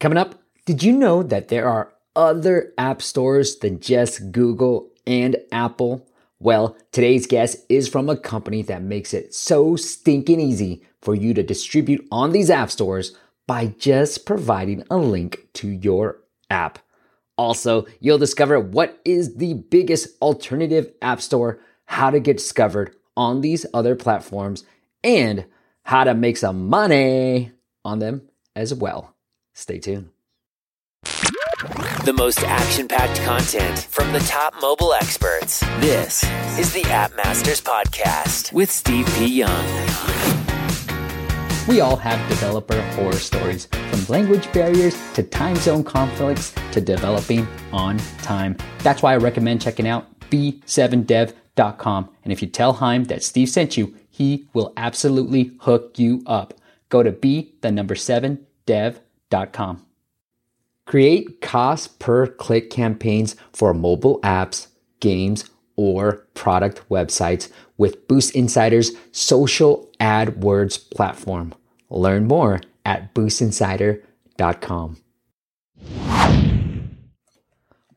Coming up, did you know that there are other app stores than just Google and Apple? Well, today's guest is from a company that makes it so stinking easy for you to distribute on these app stores by just providing a link to your app. Also, you'll discover what is the biggest alternative app store, how to get discovered on these other platforms, and how to make some money on them as well. Stay tuned. The most action packed content from the top mobile experts. This is the App Masters Podcast with Steve P. Young. We all have developer horror stories, from language barriers to time zone conflicts to developing on time. That's why I recommend checking out b7dev.com. And if you tell Haim that Steve sent you, he will absolutely hook you up. Go to b the number 7 dev.com. Create cost per click campaigns for mobile apps, games, or product websites with Boost Insider's social AdWords platform. Learn more at boostinsider.com.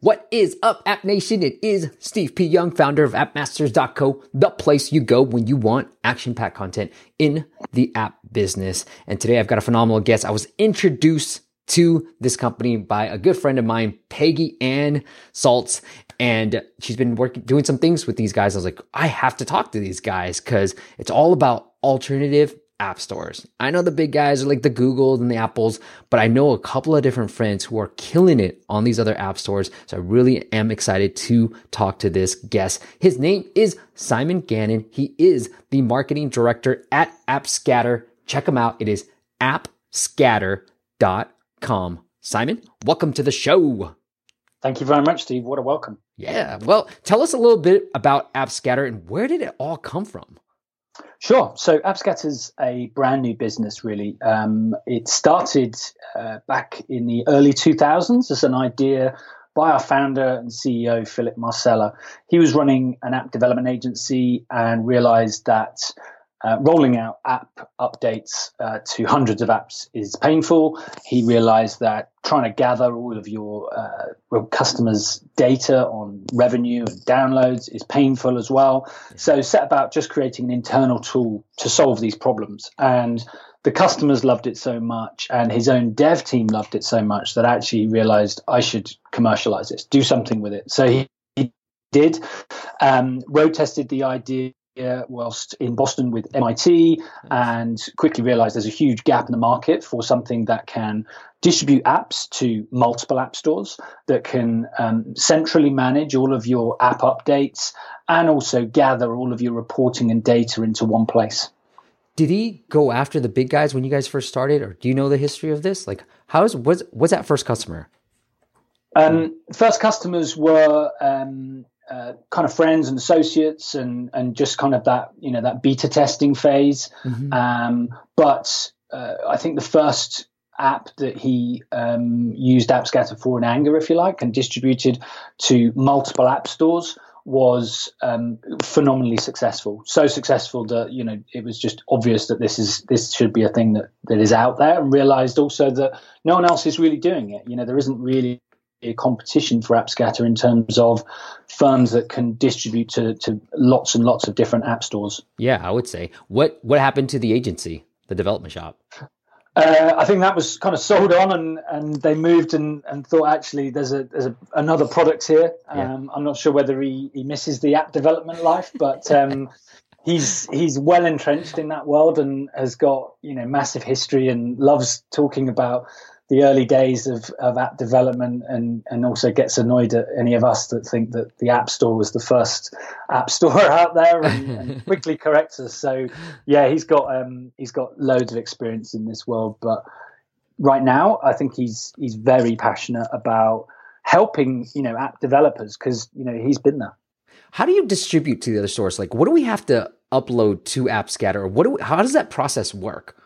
What is up, App Nation? It is Steve P. Young, founder of AppMasters.co, the place you go when you want action packed content in the app business. And today I've got a phenomenal guest. I was introduced to this company by a good friend of mine, Peggy Anne Salz. And she's been working, doing some things with these guys. I was like, I have to talk to these guys because it's all about alternative app stores. I know the big guys are like the Googles and the Apples, but I know a couple of different friends who are killing it on these other app stores. So I really am excited to talk to this guest. His name is Simon Gannon. He is the marketing director at AppScatter. Check him out. It is appscatter.com com. Simon, welcome to the show. Thank you very much, Steve. What a welcome. Yeah. Well, tell us a little bit about AppScatter and where did it all come from? Sure. So AppScatter is a brand new business, really. Um, it started uh, back in the early 2000s as an idea by our founder and CEO, Philip Marcella. He was running an app development agency and realized that uh, rolling out app updates uh, to hundreds of apps is painful. He realized that trying to gather all of your uh, customers' data on revenue and downloads is painful as well. So, set about just creating an internal tool to solve these problems. And the customers loved it so much, and his own dev team loved it so much that actually he realized I should commercialize this, do something with it. So, he, he did, um, road tested the idea whilst in Boston with MIT and quickly realized there's a huge gap in the market for something that can distribute apps to multiple app stores, that can um, centrally manage all of your app updates and also gather all of your reporting and data into one place. Did he go after the big guys when you guys first started, or do you know the history of this? Like, how's was was that first customer? Um, first customers were um, uh, kind of friends and associates and and just kind of that you know that beta testing phase. Mm-hmm. Um, but uh, I think the first app that he um, used AppScatter for in anger, if you like, and distributed to multiple app stores was um, phenomenally successful. So successful that you know it was just obvious that this is this should be a thing that that is out there, and realized also that no one else is really doing it. You know, there isn't really competition for AppScatter in terms of firms that can distribute to, to lots and lots of different app stores. Yeah, I would say. What what happened to the agency, the development shop? Uh, I think that was kind of sold on, and, and they moved and, and thought actually there's a there's a, another product here. Um, yeah. I'm not sure whether he, he misses the app development life, but um, he's he's well entrenched in that world and has got you know massive history and loves talking about the early days of, of app development and, and also gets annoyed at any of us that think that the App Store was the first app store out there and, and quickly corrects us. So yeah, he's got um, he's got loads of experience in this world, but right now I think he's he's very passionate about helping you know app developers because you know he's been there. How do you distribute to the other source? Like, what do we have to upload to AppScatter? Or what do we, how does that process work?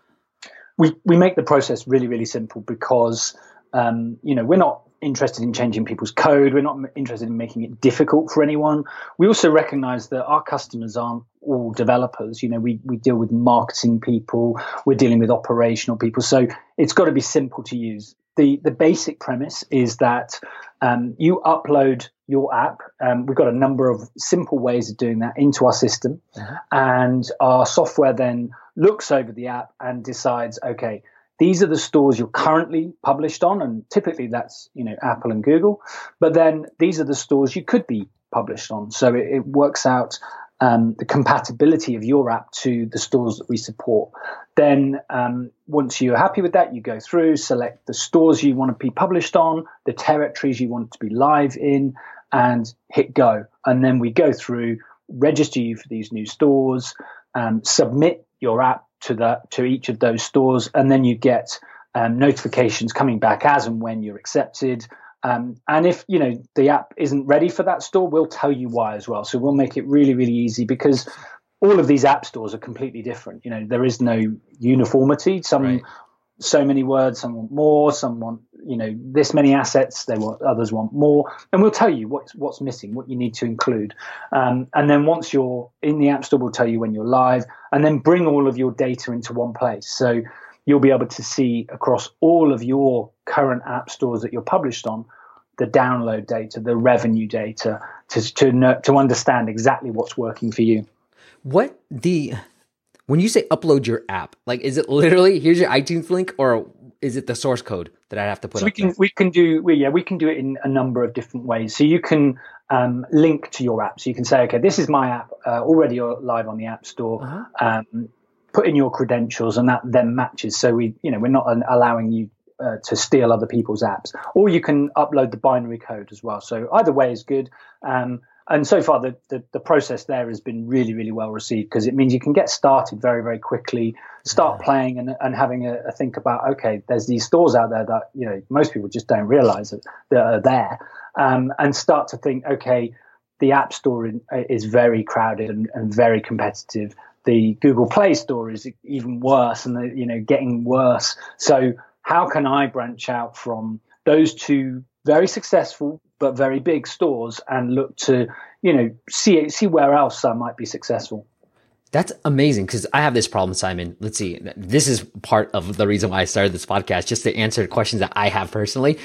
We we make the process really really simple because um, you know we're not interested in changing people's code. We're not interested in making it difficult for anyone. We also recognize that our customers aren't all developers. You know, we, we deal with marketing people, we're dealing with operational people. So it's got to be simple to use. the the basic premise is that um, you upload your app. Um, we've got a number of simple ways of doing that into our system, uh-huh. and our software then looks over the app and decides, okay, these are the stores you're currently published on, and typically that's you know Apple and Google. But then these are the stores you could be published on. So it, it works out um, the compatibility of your app to the stores that we support. Then, um, once you're happy with that, you go through, select the stores you want to be published on, the territories you want to be live in, and hit go. And then we go through, register you for these new stores, um, submit your app to the to each of those stores, and then you get um, notifications coming back as and when you're accepted. Um, and if you know the app isn't ready for that store, we'll tell you why as well. So we'll make it really, really easy because all of these app stores are completely different. You know, there is no uniformity. Some right. So many words, some want more, some want you know this many assets. They want others want more, and we'll tell you what's what's missing, what you need to include. Um, and then once you're in the app store, we'll tell you when you're live, and then bring all of your data into one place. So you'll be able to see across all of your current app stores that you're published on the download data, the revenue data to to know, to understand exactly what's working for you. What the when you say upload your app, like is it literally here's your iTunes link or is it the source code that I have to put? So we can there? we can do we, yeah we can do it in a number of different ways. So you can um, link to your app. So you can say, okay, this is my app uh, already live on the App Store. Uh-huh. Um, put in your credentials and that then matches. So we, you know, we're not allowing you uh, to steal other people's apps, or you can upload the binary code as well. So either way is good. Um, and so far, the, the, the, process there has been really, really well received because it means you can get started very, very quickly, start playing and, and having a, a, think about, okay, there's these stores out there that, you know, most people just don't realize that, that are there um, and start to think, okay, the app store is very crowded and, and very competitive the Google Play Store is even worse, and the, you know getting worse. So how can I branch out from those two very successful but very big stores and look to you know see see where else I might be successful? That's amazing because I have this problem, Simon. Let's see. This is part of the reason why I started this podcast, just to answer questions that I have personally.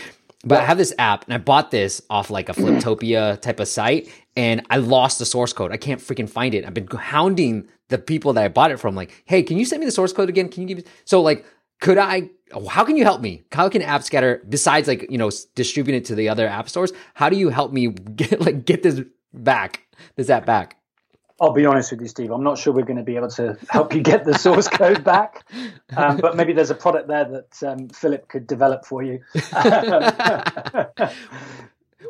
But I have this app and I bought this off like a Fliptopia type of site and I lost the source code. I can't freaking find it. I've been hounding the people that I bought it from, like, hey, can you send me the source code again? Can you give me? So, like, could I? How can you help me? How can AppScatter, besides like you know distribute it to the other app stores, how do you help me get like get this back, this app back? I'll be honest with you, Steve. I'm not sure we're going to be able to help you get the source code back, um, but maybe there's a product there that um, Philip could develop for you. well,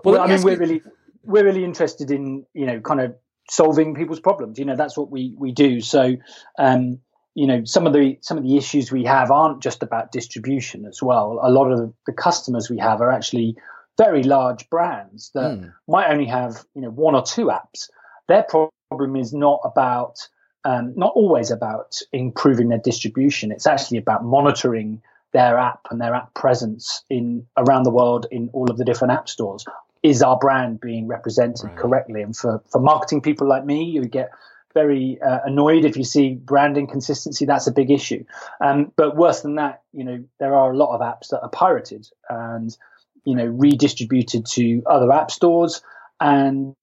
well I mean, we're really we're really interested in you know kind of solving people's problems. You know, that's what we we do. So, um, you know, some of the some of the issues we have aren't just about distribution as well. A lot of the, customers we have are actually very large brands that mm. might only have you know one or two apps. Their problem is not about um, not always about improving their distribution. It's actually about monitoring their app and their app presence in around the world in all of the different app stores is our brand being represented right. correctly? And for, for marketing people like me, you get very uh, annoyed if you see brand inconsistency. That's a big issue. Um, but worse than that, you know, there are a lot of apps that are pirated and, you know, redistributed to other app stores. And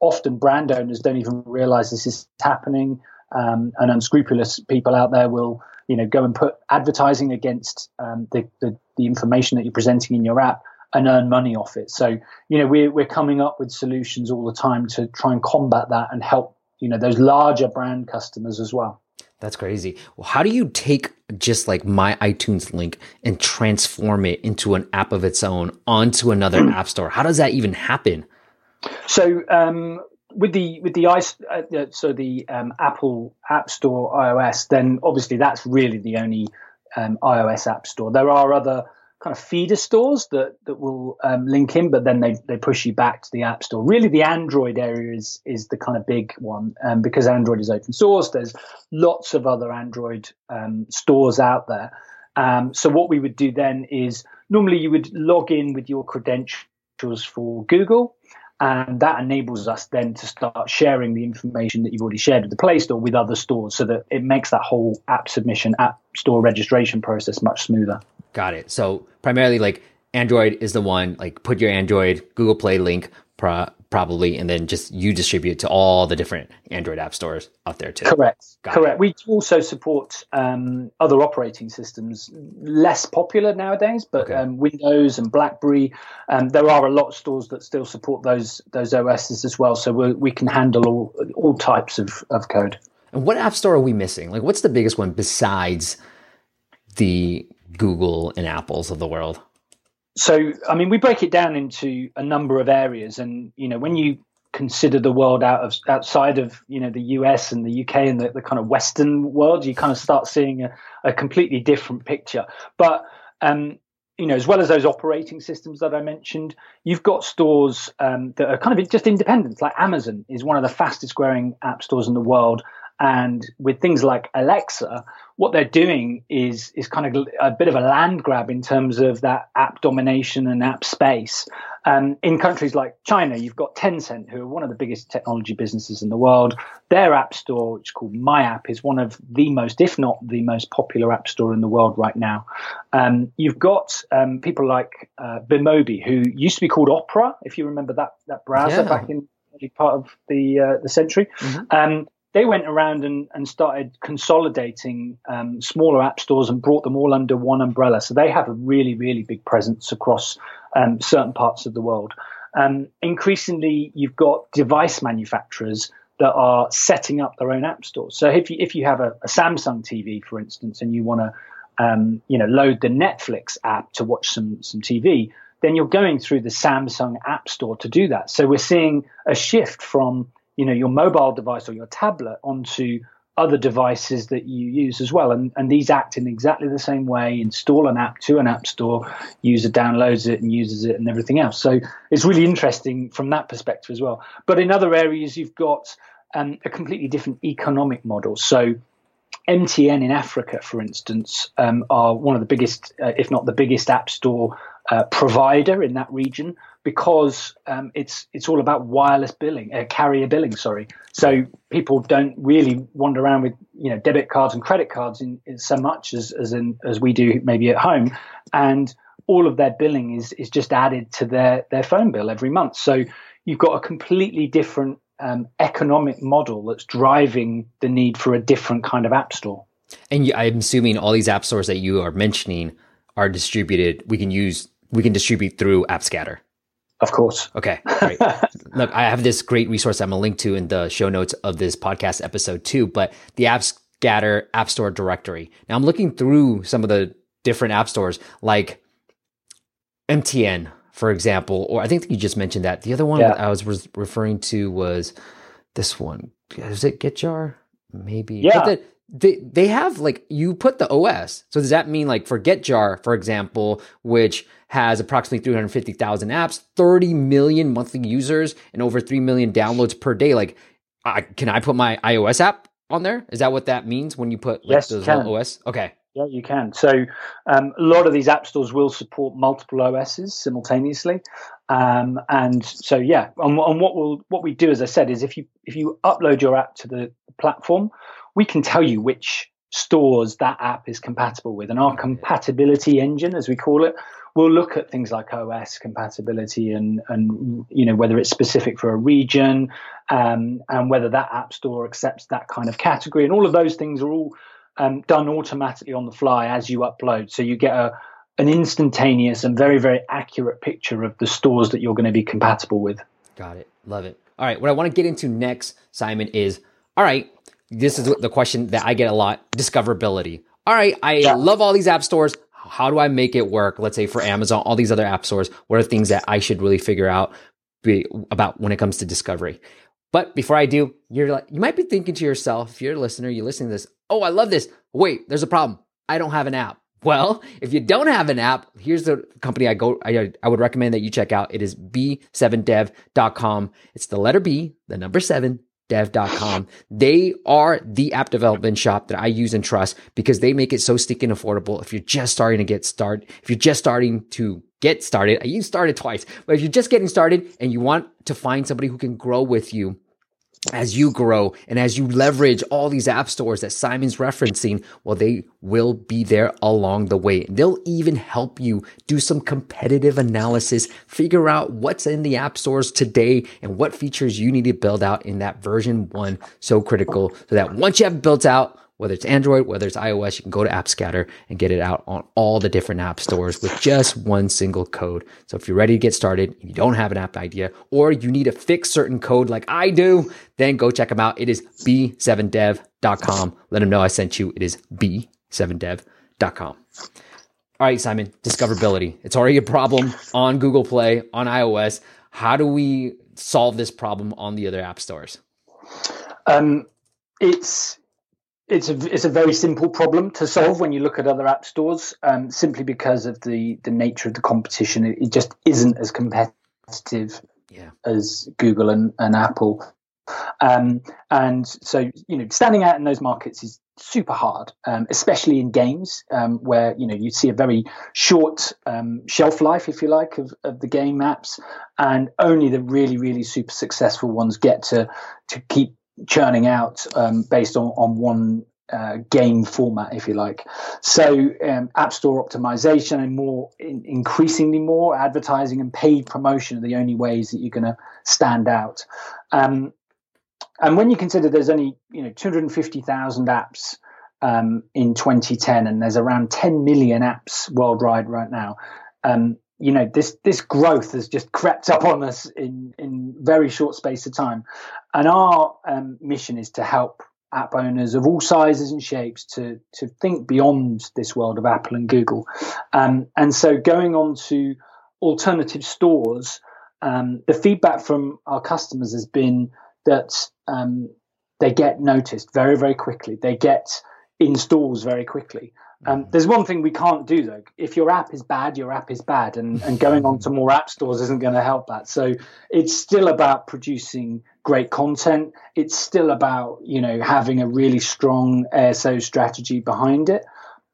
often brand owners don't even realize this is happening. Um, and unscrupulous people out there will, you know, go and put advertising against um, the, the, the information that you're presenting in your app and earn money off it. So, you know, we're, we're coming up with solutions all the time to try and combat that and help, you know, those larger brand customers as well. That's crazy. Well, how do you take just like my iTunes link and transform it into an app of its own onto another app store? How does that even happen? So, um, with the with the ice, uh, so the um, Apple App Store iOS, then obviously that's really the only um, iOS app store. There are other kind of feeder stores that that will um, link in, but then they they push you back to the app store. Really, the Android area is is the kind of big one um, because Android is open source. There's lots of other Android um, stores out there. Um, so what we would do then is normally you would log in with your credentials for Google, And that enables us then to start sharing the information that you've already shared with the Play Store with other stores so that it makes that whole app submission, app store registration process much smoother. Got it. So primarily like Android is the one, like put your Android Google Play link pro- probably, and then just you distribute to all the different Android app stores out there too. Correct. Got Correct. It. We also support um, other operating systems, less popular nowadays, but okay. um, Windows and BlackBerry. Um, there are a lot of stores that still support those those OSs as well, so we can handle all all types of, of code. And what app store are we missing? Like, what's the biggest one besides the Google and Apples of the world? So, I mean, we break it down into a number of areas, and you know, when you consider the world out of outside of you know the US and the UK and the, the kind of Western world, you kind of start seeing a, a completely different picture. But um, you know, as well as those operating systems that I mentioned, you've got stores um, that are kind of just independent. Like Amazon is one of the fastest growing app stores in the world, and with things like Alexa, what they're doing is is kind of a bit of a land grab in terms of that app domination and app space. Um, in countries like China, you've got Tencent, who are one of the biggest technology businesses in the world. Their app store, which is called My App, is one of the most, if not the most popular app store in the world right now. Um, you've got um, people like uh, Bemobi, who used to be called Opera, if you remember that that browser yeah. back in part of the uh, the century. Mm-hmm. Um, they went around and, and started consolidating um, smaller app stores and brought them all under one umbrella. So they have a really, really big presence across um, certain parts of the world. Um, increasingly, you've got device manufacturers that are setting up their own app stores. So if you if you have a, a Samsung TV, for instance, and you want to um, you know load the Netflix app to watch some some TV, then you're going through the Samsung App Store to do that. So we're seeing a shift from you know your mobile device or your tablet onto other devices that you use as well. And, and these act in exactly the same way. Install an app to an app store, user downloads it and uses it and everything else. So it's really interesting from that perspective as well. But in other areas, you've got um, a completely different economic model. So MTN in Africa, for instance, um, are one of the biggest, uh, if not the biggest, app store uh, provider in that region because um, it's it's all about wireless billing, uh, carrier billing. Sorry, so people don't really wander around with you know debit cards and credit cards in, in so much as as in, as we do maybe at home, and all of their billing is is just added to their their phone bill every month. So you've got a completely different um, economic model that's driving the need for a different kind of app store. And I'm assuming all these app stores that you are mentioning are distributed. We can use we can distribute through AppScatter. Of course. Okay, great. Look, I have this great resource I'm going to link to in the show notes of this podcast episode too, but the AppScatter App Store directory. Now I'm looking through some of the different app stores like MTN, for example, or I think you just mentioned that. The other one yeah. I was re- referring to was this one. Is it GetJar? Maybe. Yeah. The, they they have like you put the OS. So does that mean like for GetJar, for example, which has approximately 350,000 apps, 30 million monthly users, and over 3 million downloads per day. Like, I, can I put my iOS app on there? Is that what that means when you put like, yes, those OS? Okay. Yeah, you can. So um, a lot of these app stores will support multiple OSs simultaneously, um, and so yeah. And, and, what we'll what we do, as I said, is if you if you upload your app to the platform, we can tell you which stores that app is compatible with, and our compatibility engine, as we call it, we'll look at things like OS compatibility and and you know whether it's specific for a region um, and whether that app store accepts that kind of category and all of those things are all um, done automatically on the fly as you upload. So you get a an instantaneous and very very accurate picture of the stores that you're going to be compatible with. Got it. Love it. All right. What I want to get into next, Simon, is all right. This is the question that I get a lot: discoverability. All right, I yeah. love all these app stores how do I make it work? Let's say for Amazon, all these other app stores, what are things that I should really figure out be, about when it comes to discovery? But before I do, you're like, you might be thinking to yourself, if you're a listener, you're listening to this, oh, I love this. Wait, there's a problem. I don't have an app. Well, if you don't have an app, here's the company I go I, I would recommend that you check out. It is b7dev.com. It's the letter B, the number 7 dev.com. They are the app development shop that I use and trust because they make it so sticky and affordable. If you're just starting to get started, if you're just starting to get started, I use started twice, but if you're just getting started and you want to find somebody who can grow with you, as you grow and as you leverage all these app stores that Simon's referencing, well, they will be there along the way. They'll even help you do some competitive analysis, figure out what's in the app stores today and what features you need to build out in that version one. So critical so that once you have built out whether it's Android, whether it's iOS, you can go to AppScatter and get it out on all the different app stores with just one single code. So if you're ready to get started, you don't have an app idea, or you need to fix certain code like I do, then go check them out. It is b7dev.com. Let them know I sent you. It is b7dev.com. All right, Simon, discoverability. It's already a problem on Google Play, on iOS. How do we solve this problem on the other app stores? Um, it's it's a it's a very simple problem to solve when you look at other app stores, um, simply because of the the nature of the competition. It, it just isn't as competitive yeah. as Google and, and Apple. Um, and so, you know, standing out in those markets is super hard, um, especially in games um, where you know you see a very short um, shelf life, if you like, of, of the game apps, and only the really, really super successful ones get to to keep churning out um, based on on one uh, game format, if you like. So, um, App Store optimization and more, in, increasingly more advertising and paid promotion are the only ways that you're going to stand out. Um, and when you consider there's only you know 250,000 apps um, in 2010, and there's around 10 million apps worldwide right now. Um, you know this this growth has just crept up on us in in very short space of time. And our um, mission is to help app owners of all sizes and shapes to to think beyond this world of apple and google. Um, and so going on to alternative stores um, the feedback from our customers has been that um, they get noticed very very quickly. They get installs very quickly um, there's one thing we can't do though. If your app is bad, your app is bad, and, and going on to more app stores isn't going to help that. So it's still about producing great content. It's still about you know having a really strong ASO strategy behind it.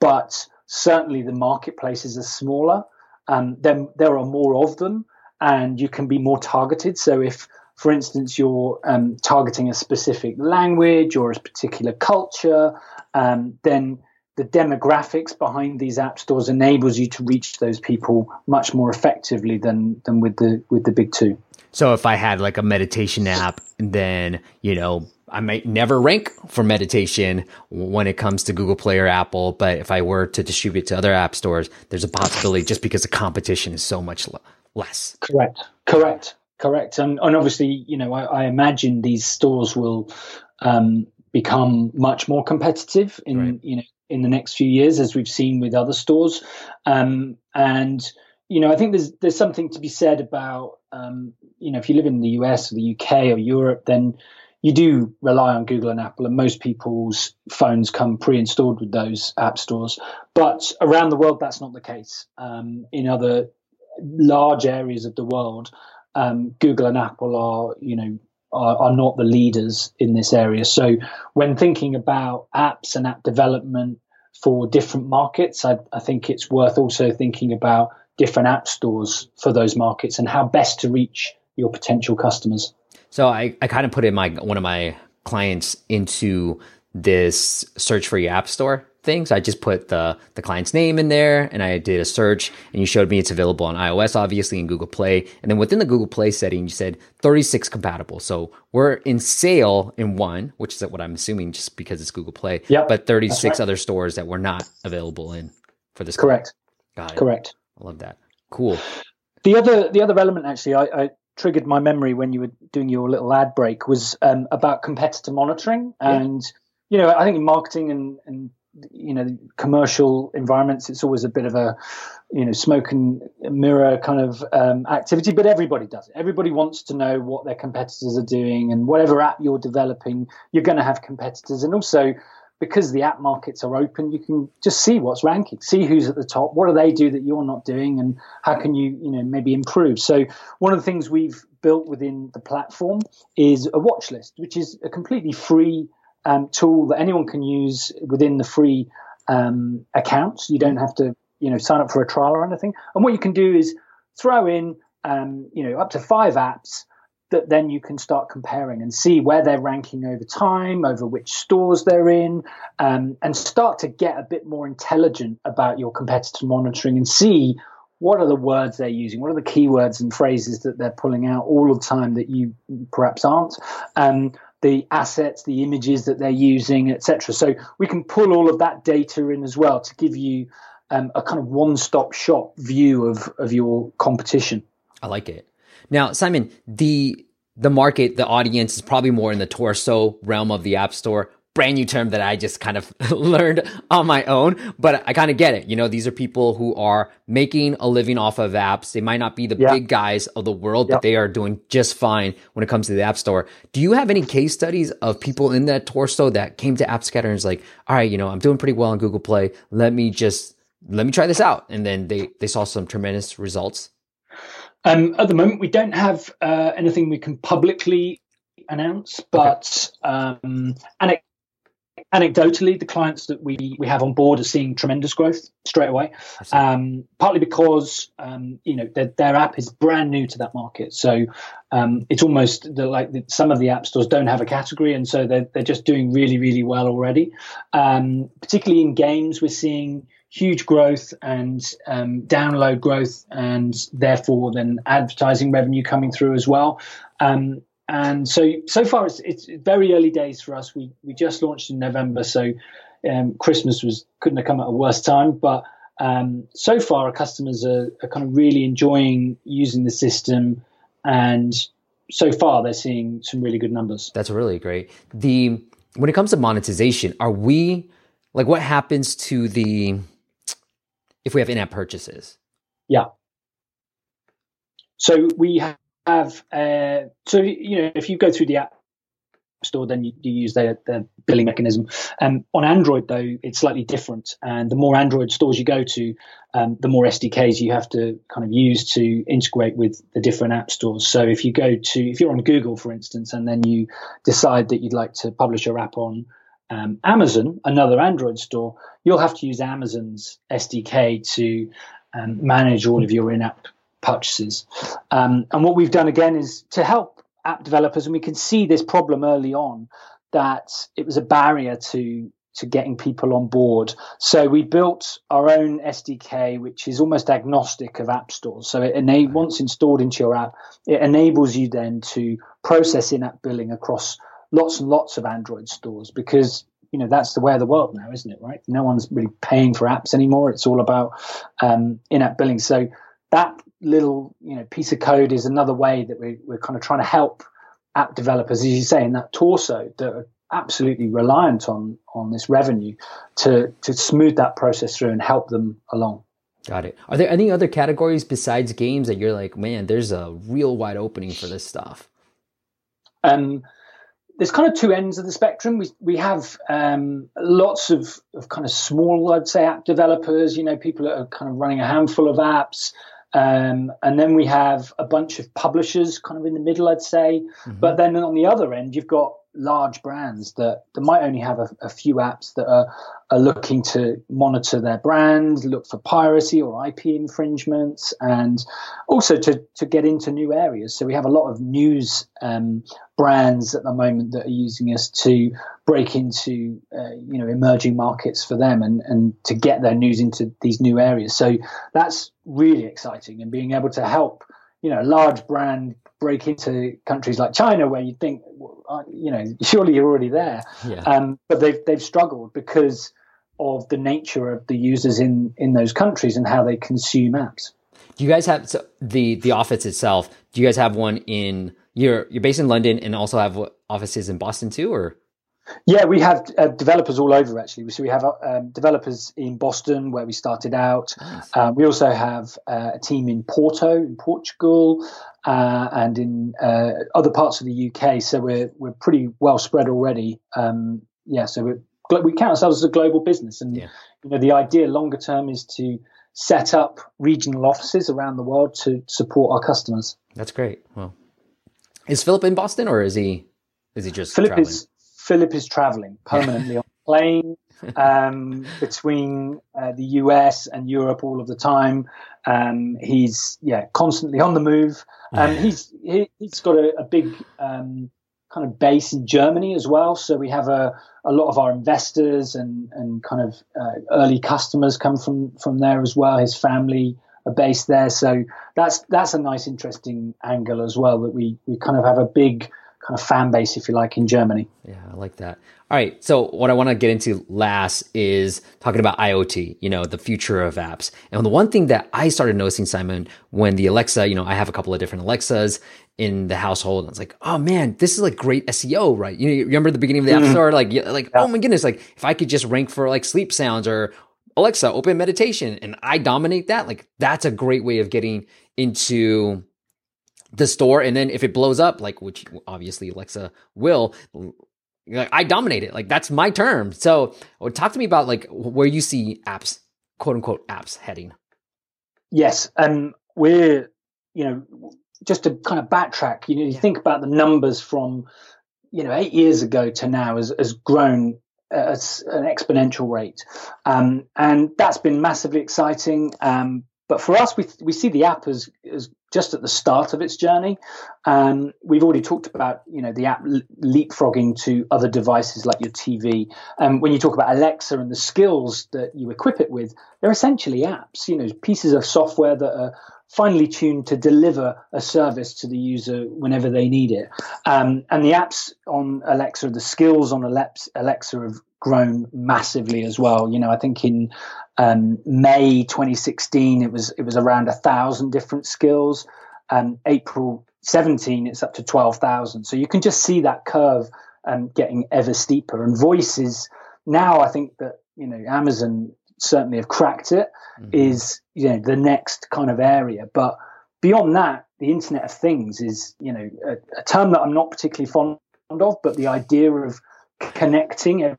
But certainly the marketplaces are smaller. Um, then there are more of them, and you can be more targeted. So if for instance, you're um, targeting a specific language or a particular culture, um, then the demographics behind these app stores enables you to reach those people much more effectively than than with the with the big two. So if I had like a meditation app, then you know I might never rank for meditation when it comes to Google Play or Apple. But if I were to distribute to other app stores, there's a possibility just because the competition is so much less. Correct. Correct. Correct. And and obviously, you know, I, I imagine these stores will um, become much more competitive in right. you know in the next few years, as we've seen with other stores. Um, and you know, I think there's there's something to be said about um, you know if you live in the US or the UK or Europe, then you do rely on Google and Apple, and most people's phones come pre-installed with those app stores. But around the world, that's not the case. Um, in other large areas of the world, um, Google and Apple are you know are, are, not the leaders in this area. So when thinking about apps and app development for different markets, I, I think it's worth also thinking about different app stores for those markets and how best to reach your potential customers. So I, I kind of put in my one of my clients into this search for your app store things. I just put the the client's name in there and I did a search and you showed me it's available on iOS obviously in Google Play. And then within the Google Play setting you said 36 compatible. So we're in sale in one, which is what I'm assuming just because it's Google Play. Yep, but 36 right. other stores that we're not available in for this. Correct. Got it. Correct. I love that. Cool. The other the other element actually I, I triggered my memory when you were doing your little ad break was um, about competitor monitoring and yeah. you know I think in marketing and, and you know commercial environments it's always a bit of a you know smoke and mirror kind of um, activity but everybody does it. Everybody wants to know what their competitors are doing and whatever app you're developing you're going to have competitors. And also because the app markets are open you can just see what's ranking see who's at the top what do they do that you're not doing and how can you you know maybe improve. So one of the things we've built within the platform is a watch list which is a completely free um, tool that anyone can use within the free um, accounts. You don't have to you know sign up for a trial or anything. And what you can do is throw in um, you know up to five apps that then you can start comparing and see where they're ranking over time, over which stores they're in, um, and start to get a bit more intelligent about your competitor monitoring and see what are the words they're using, what are the keywords and phrases that they're pulling out all the time that you perhaps aren't. Um, the assets, the images that they're using, etc. So we can pull all of that data in as well to give you um, a kind of one-stop shop view of of your competition. I like it. Now, Simon, the the market, the audience is probably more in the torso realm of the App Store. Brand new term that I just kind of learned on my own, but I kind of get it. You know, these are people who are making a living off of apps. They might not be the yeah. big guys of the world, but they are doing just fine when it comes to the App Store. Do you have any case studies of people in that torso that came to AppScatter and is like, all right, you know, I'm doing pretty well on Google Play. Let me just let me try this out. And then they they saw some tremendous results. Um, at the moment, we don't have uh, anything we can publicly announce, but okay. um, anecdotally, the clients that we, we have on board are seeing tremendous growth straight away. Um, partly because um, you know their, their, app is brand new to that market, so um, it's almost the, like the, some of the app stores don't have a category, and so they're they're just doing really really well already. Um, particularly in games, we're seeing huge growth and um, download growth, and therefore then advertising revenue coming through as well. Um, and so so far it's it's very early days for us. We we just launched in November, so um, Christmas was couldn't have come at a worse time. But um, so far, our customers are, are kind of really enjoying using the system, and so far they're seeing some really good numbers. That's really great. The when it comes to monetization, are we like what happens to the if we have in-app purchases? Yeah. So we have uh, so you know if you go through the app store, then you, you use their, billing mechanism. Um, on Android, though, it's slightly different. And the more Android stores you go to, um, the more SDKs you have to kind of use to integrate with the different app stores. So if you go to, if you're on Google, for instance, and then you decide that you'd like to publish your app on um, Amazon, another Android store, you'll have to use Amazon's SDK to um, manage all of your in-app purchases. Um, and what we've done again is to help app developers, and we can see this problem early on that it was a barrier to to getting people on board. So we built our own SDK, which is almost agnostic of app stores. So it once installed into your app, it enables you then to process in-app billing across lots and lots of Android stores because you know that's the way of the world now, isn't it? Right? No one's really paying for apps anymore. It's all about um, in-app billing. So that little you know piece of code is another way that we, we're kind of trying to help app developers, as you say, in that torso that are absolutely reliant on on this revenue to to smooth that process through and help them along. Got it. Are there any other categories besides games that you're like, man, there's a real wide opening for this stuff? Um, there's kind of two ends of the spectrum. We we have um, lots of, of kind of small, I'd say, app developers. You know, people that are kind of running a handful of apps, um, and then we have a bunch of publishers, kind of in the middle, I'd say. Mm-hmm. But then on the other end, you've got large brands that, that might only have a, a, few apps that are, are looking to monitor their brand, look for piracy or IP infringements, and also to, to get into new areas. So we have a lot of news um, brands at the moment that are using us to break into uh, you know emerging markets for them and, and to get their news into these new areas. So that's really exciting and being able to help you know large brand break into countries like China, where you think, you know, surely you're already there. Yeah. Um, but they've they've struggled because of the nature of the users in in those countries and how they consume apps. Do you guys have so the the office itself? Do you guys have one in you're you're based in London and also have offices in Boston too, or? Yeah, we have uh, developers all over actually. So we have uh, um, developers in Boston where we started out. Nice. Uh, we also have uh, a team in Porto in Portugal uh, and in uh, other parts of the UK. So we're we're pretty well spread already. Um, yeah, so we we count ourselves as a global business, and yeah. you know the idea longer term is to set up regional offices around the world to support our customers. That's great. Well, is Philip in Boston or is he is he just Philip traveling? is Philip is traveling permanently on a plane. um, between uh, the US and Europe all of the time. Um, he's yeah constantly on the move. Um, he's he, has got a, a big um, kind of base in Germany as well. So we have a, a lot of our investors and and kind of uh, early customers come from from there as well. His family are based there, so that's that's a nice, interesting angle as well. That we we kind of have a big kind of fan base, if you like, in Germany. Yeah, I like that. All right. So what I want to get into last is talking about IoT, you know, the future of apps. And the one thing that I started noticing, Simon, when the Alexa, you know, I have a couple of different Alexas in the household. And I was like, oh man, this is like great SEO, right? You, know, you remember the beginning of the App mm-hmm. Store? Like, like, yeah. oh my goodness, like if I could just rank for like sleep sounds or Alexa, open meditation, and I dominate that, like that's a great way of getting into the store. And then if it blows up, like which obviously Alexa will, like I dominate it. Like that's my term. So talk to me about like where you see apps, quote unquote apps heading. Yes, um, we're you know just to kind of backtrack. You know, you think about the numbers from you know eight years ago to now has has grown at an exponential rate, um, and that's been massively exciting. Um, but for us, we we see the app as as just at the start of its journey. Um, we've already talked about you know the app leapfrogging to other devices like your TV. Um, when you talk about Alexa and the skills that you equip it with, they're essentially apps. You know, pieces of software that are finely tuned to deliver a service to the user whenever they need it. Um, and the apps on Alexa, the skills on Alexa have grown massively as well. You know, I think in um, May 2016 it was it was around a thousand different skills. Um, April 17 it's up to 12,000. So you can just see that curve um, getting ever steeper. And voices now I think that you know Amazon certainly have cracked it mm-hmm. is you know the next kind of area but beyond that the internet of things is you know a, a term that i'm not particularly fond of but the idea of connecting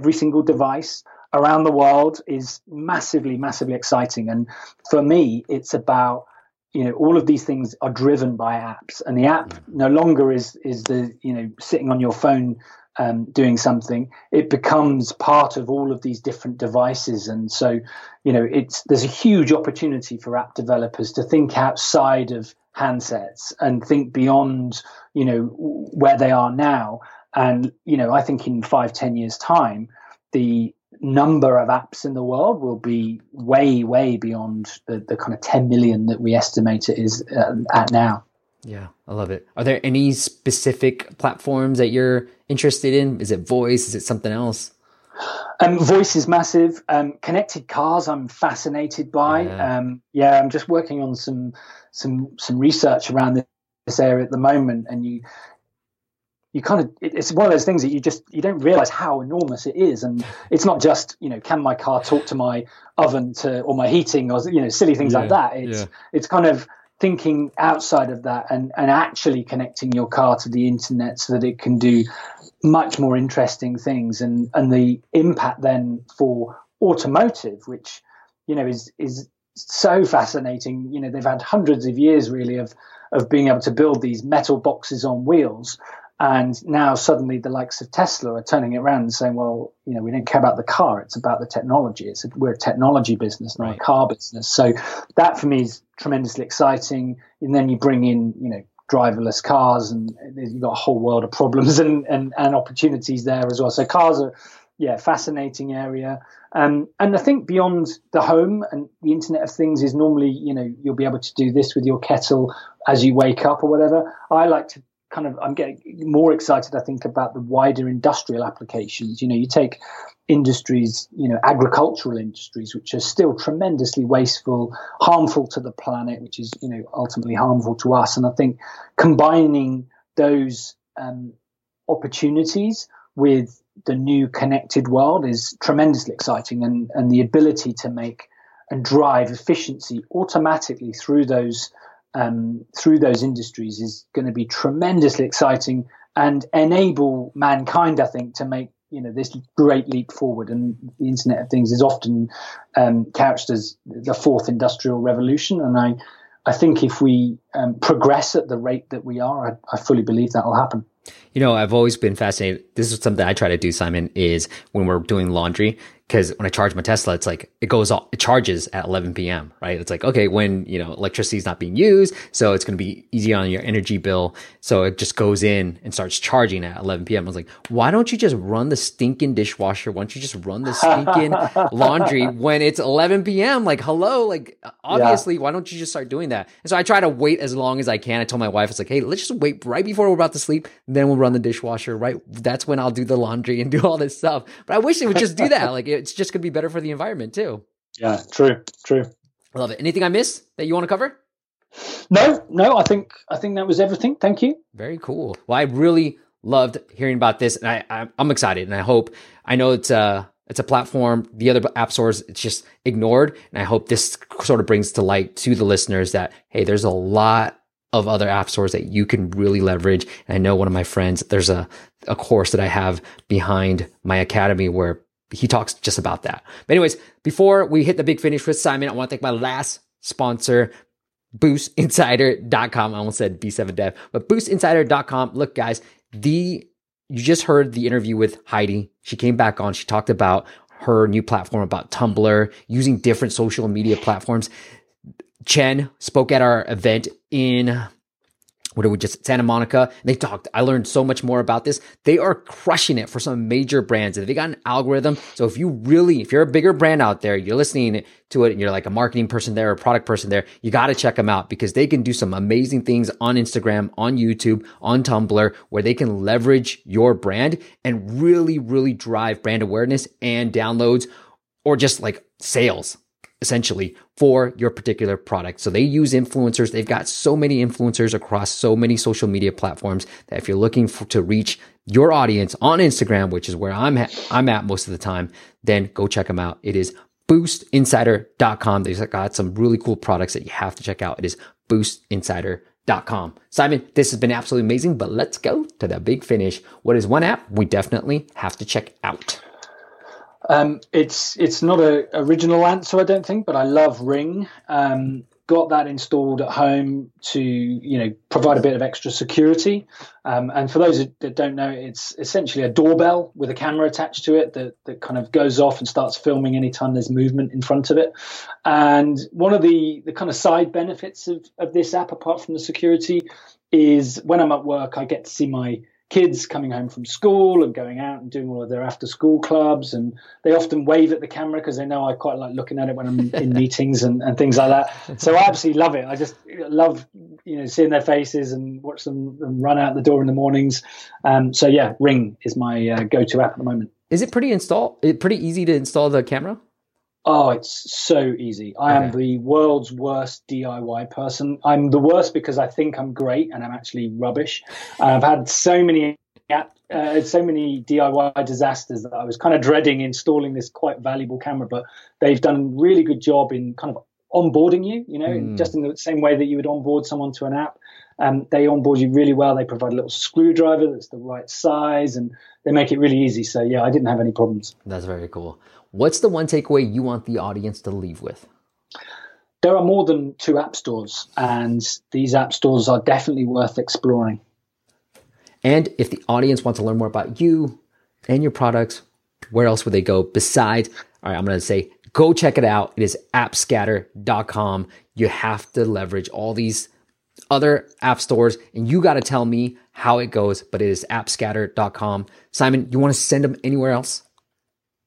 every single device around the world is massively massively exciting and for me it's about you know all of these things are driven by apps and the app mm-hmm. no longer is is the you know sitting on your phone um, doing something, it becomes part of all of these different devices. And so, you know, it's there's a huge opportunity for app developers to think outside of handsets and think beyond, you know, where they are now. And you know, I think in five, ten years' time, the number of apps in the world will be way, way beyond the, the kind of 10 million that we estimate it is uh, at now. Yeah, I love it. Are there any specific platforms that you're interested in? Is it voice? Is it something else? Um, voice is massive. Um, connected cars, I'm fascinated by. Yeah. Um, yeah, I'm just working on some some some research around this area at the moment, and you you kind of it's one of those things that you just you don't realize how enormous it is and it's not just you know can my car talk to my oven to or my heating or you know silly things yeah, like that it's yeah. it's kind of thinking outside of that and, and actually connecting your car to the internet so that it can do much more interesting things and, and the impact then for automotive, which, you know, is, is so fascinating. You know, they've had hundreds of years really of, of being able to build these metal boxes on wheels and now suddenly the likes of Tesla are turning it around and saying, well, you know, we don't care about the car. It's about the technology. It's a, we're a technology business, not right. a car business. So that for me is tremendously exciting. And then you bring in, you know, driverless cars and you've got a whole world of problems and, and, and opportunities there as well. So cars are, yeah, fascinating area. Um, and I think beyond the home and the Internet of Things is normally, you know, you'll be able to do this with your kettle as you wake up or whatever. I like to kind of I'm getting more excited. I think about the wider industrial applications. You know, you take industries, you know, agricultural industries, which are still tremendously wasteful, harmful to the planet, which is you know ultimately harmful to us. And I think combining those um, opportunities with the new connected world is tremendously exciting, and and the ability to make and drive efficiency automatically through those um, through those industries is going to be tremendously exciting and enable mankind, I think, to make you know this great leap forward. And the Internet of Things is often um, couched as the fourth industrial revolution, and I I think if we um, progress at the rate that we are, I, I fully believe that will happen. You know, I've always been fascinated. This is something I try to do, Simon, is when we're doing laundry, because when I charge my Tesla, it's like it goes off, it charges at 11 p.m. Right? It's like okay, when you know electricity is not being used, so it's going to be easy on your energy bill. So it just goes in and starts charging at 11 p.m. I was like, why don't you just run the stinking dishwasher? Why don't you just run the stinking laundry when it's 11 p.m.? Like, hello, like obviously, yeah. why don't you just start doing that? And so I try to wait as long as I can. I told my wife, it's like, hey, let's just wait right before we're about to sleep, then we'll run the dishwasher. Right? That's when I'll do the laundry and do all this stuff. But I wish it would just do that. Like. It, it's just going to be better for the environment too. Yeah, true, true. I love it. Anything I missed that you want to cover? No, no. I think I think that was everything. Thank you. Very cool. Well, I really loved hearing about this, and I, I I'm excited, and I hope I know it's a it's a platform the other app stores it's just ignored, and I hope this sort of brings to light to the listeners that hey, there's a lot of other app stores that you can really leverage. And I know one of my friends, there's a, a course that I have behind my academy where he talks just about that. But anyways, before we hit the big finish with Simon, I want to thank my last sponsor, boostinsider.com. I almost said B7dev, but boostinsider.com. Look, guys, the you just heard the interview with Heidi. She came back on. She talked about her new platform about Tumblr, using different social media platforms. Chen spoke at our event in what did we just Santa Monica? They talked. I learned so much more about this. They are crushing it for some major brands. They got an algorithm. So if you really, if you're a bigger brand out there, you're listening to it and you're like a marketing person there, or a product person there, you got to check them out because they can do some amazing things on Instagram, on YouTube, on Tumblr, where they can leverage your brand and really, really drive brand awareness and downloads or just like sales essentially for your particular product. So they use influencers. They've got so many influencers across so many social media platforms that if you're looking for, to reach your audience on Instagram, which is where I'm I'm at most of the time, then go check them out. It is boostinsider.com. They've got some really cool products that you have to check out. It is boostinsider.com. Simon, this has been absolutely amazing, but let's go to the big finish. What is one app we definitely have to check out? Um, it's it's not a original answer, I don't think, but I love Ring. Um, got that installed at home to you know provide a bit of extra security. Um, and for those that don't know, it's essentially a doorbell with a camera attached to it that that kind of goes off and starts filming anytime there's movement in front of it. And one of the the kind of side benefits of of this app, apart from the security, is when I'm at work, I get to see my kids coming home from school and going out and doing all of their after school clubs and they often wave at the camera because they know I quite like looking at it when I'm in meetings and, and things like that. So I absolutely love it. I just love you know seeing their faces and watch them, them run out the door in the mornings. Um, so yeah, Ring is my uh, go-to app at the moment. Is it pretty install? Pretty easy to install the camera? Oh, it's so easy. I okay. am the world's worst DIY person. I'm the worst because I think I'm great and I'm actually rubbish. I've had so many uh, so many DIY disasters that I was kind of dreading installing this quite valuable camera, but they've done a really good job in kind of onboarding you, you know, mm. just in the same way that you would onboard someone to an app. Um, they onboard you really well. They provide a little screwdriver that's the right size and they make it really easy. So, yeah, I didn't have any problems. That's very cool. What's the one takeaway you want the audience to leave with? There are more than two app stores, and these app stores are definitely worth exploring. And if the audience wants to learn more about you and your products, where else would they go besides? All right, I'm going to say go check it out. It is appscatter.com. You have to leverage all these other app stores, and you got to tell me how it goes, but it is appscatter.com. Simon, you want to send them anywhere else?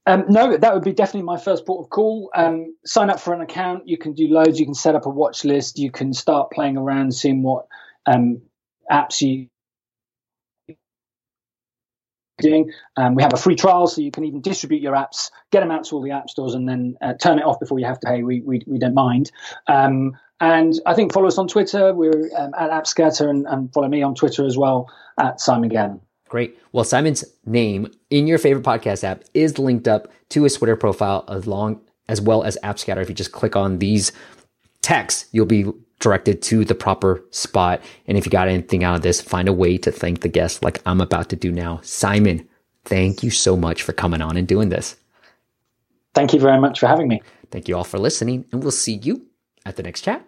Um, no, that would be definitely my first port of call. Um, sign up for an account. You can do loads. You can set up a watch list. You can start playing around, seeing what um, apps you doing. Um, we have a free trial, so you can even distribute your apps, get them out to all the app stores, and then uh, turn it off before you have to pay. We we, we don't mind. Um, and I think follow us on Twitter. We're um, at AppScatter, and, and follow me on Twitter as well at Simon Gannon. Great. Well, Simon's name in your favorite podcast app is linked up to his Twitter profile as long as well as AppScatter. If you just click on these texts, you'll be directed to the proper spot. And if you got anything out of this, find a way to thank the guest like I'm about to do now. Simon, thank you so much for coming on and doing this. Thank you very much for having me. Thank you all for listening, and we'll see you at the next chat.